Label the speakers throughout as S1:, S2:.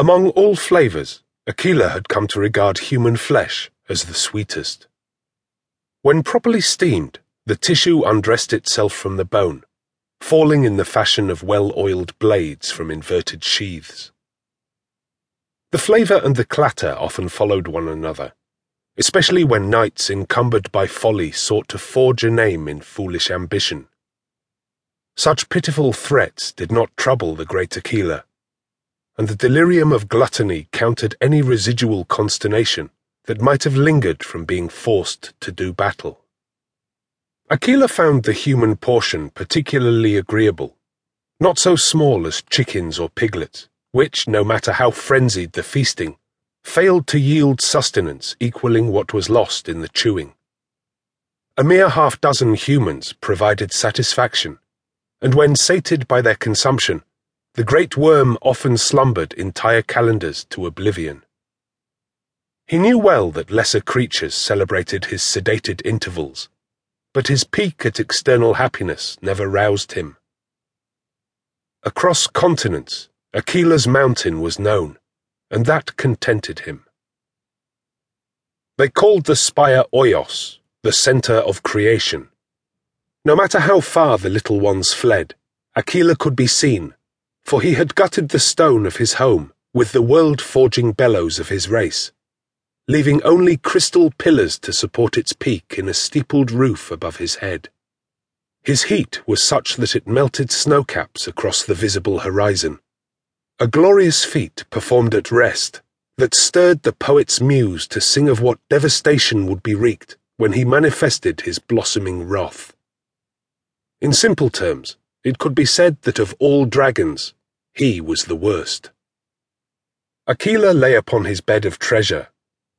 S1: Among all flavors, Akela had come to regard human flesh as the sweetest. When properly steamed, the tissue undressed itself from the bone, falling in the fashion of well-oiled blades from inverted sheaths. The flavor and the clatter often followed one another, especially when knights encumbered by folly sought to forge a name in foolish ambition. Such pitiful threats did not trouble the great Akela, and the delirium of gluttony countered any residual consternation that might have lingered from being forced to do battle. Akela found the human portion particularly agreeable, not so small as chickens or piglets, which, no matter how frenzied the feasting, failed to yield sustenance equaling what was lost in the chewing. A mere half dozen humans provided satisfaction, and when sated by their consumption, the great worm often slumbered entire calendars to oblivion. He knew well that lesser creatures celebrated his sedated intervals, but his pique at external happiness never roused him. Across continents, Akela's mountain was known, and that contented him. They called the spire Oios, the center of creation. No matter how far the little ones fled, Akela could be seen, for he had gutted the stone of his home with the world-forging bellows of his race leaving only crystal pillars to support its peak in a steepled roof above his head. His heat was such that it melted snowcaps across the visible horizon. A glorious feat performed at rest that stirred the poet's muse to sing of what devastation would be wreaked when he manifested his blossoming wrath. In simple terms, it could be said that of all dragons, he was the worst. Akela lay upon his bed of treasure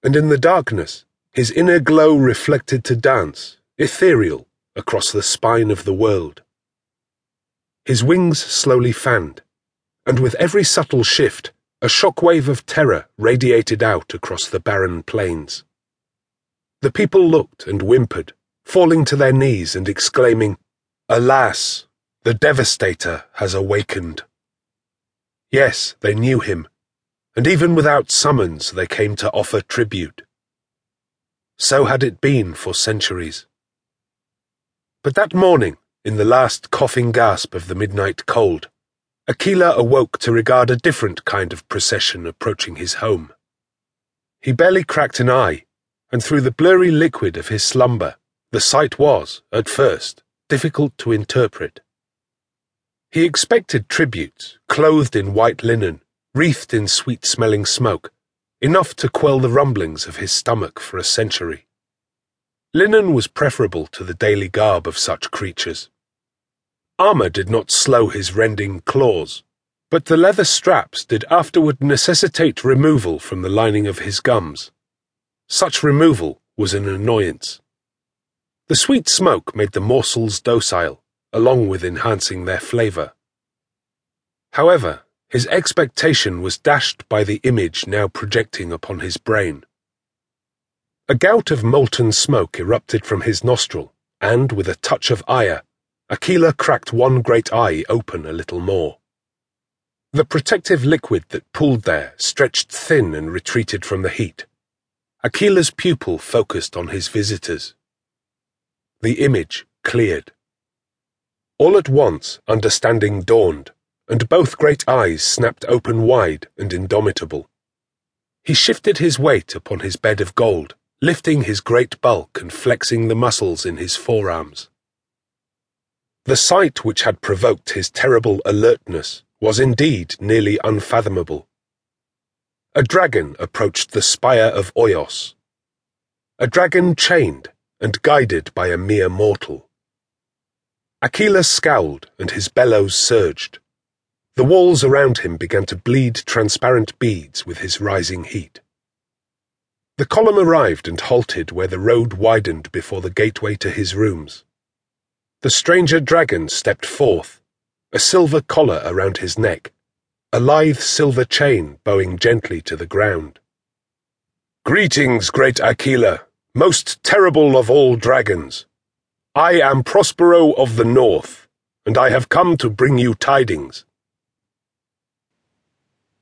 S1: and in the darkness, his inner glow reflected to dance, ethereal, across the spine of the world. His wings slowly fanned, and with every subtle shift, a shockwave of terror radiated out across the barren plains. The people looked and whimpered, falling to their knees and exclaiming, Alas, the devastator has awakened. Yes, they knew him, and even without summons they came to offer tribute. So had it been for centuries. But that morning, in the last coughing gasp of the midnight cold, Akela awoke to regard a different kind of procession approaching his home. He barely cracked an eye, and through the blurry liquid of his slumber, the sight was, at first, difficult to interpret. He expected tributes, clothed in white linen, wreathed in sweet-smelling smoke, enough to quell the rumblings of his stomach for a century. Linen was preferable to the daily garb of such creatures. Armour did not slow his rending claws, but the leather straps did afterward necessitate removal from the lining of his gums. Such removal was an annoyance. The sweet smoke made the morsels docile, along with enhancing their flavour. However, his expectation was dashed by the image now projecting upon his brain. A gout of molten smoke erupted from his nostril, and with a touch of ire, Akela cracked one great eye open a little more. The protective liquid that pooled there stretched thin and retreated from the heat. Akela's pupil focused on his visitors. The image cleared. All at once, understanding dawned and both great eyes snapped open wide and indomitable. He shifted his weight upon his bed of gold, lifting his great bulk and flexing the muscles in his forearms. The sight which had provoked his terrible alertness was indeed nearly unfathomable. A dragon approached the spire of Oios. A dragon chained and guided by a mere mortal. Akela scowled and his bellows surged. The walls around him began to bleed transparent beads with his rising heat. The column arrived and halted where the road widened before the gateway to his rooms. The stranger dragon stepped forth, a silver collar around his neck, a lithe silver chain bowing gently to the ground. Greetings, great Akela, most terrible of all dragons. I am Prospero of the North, and I have come to bring you tidings.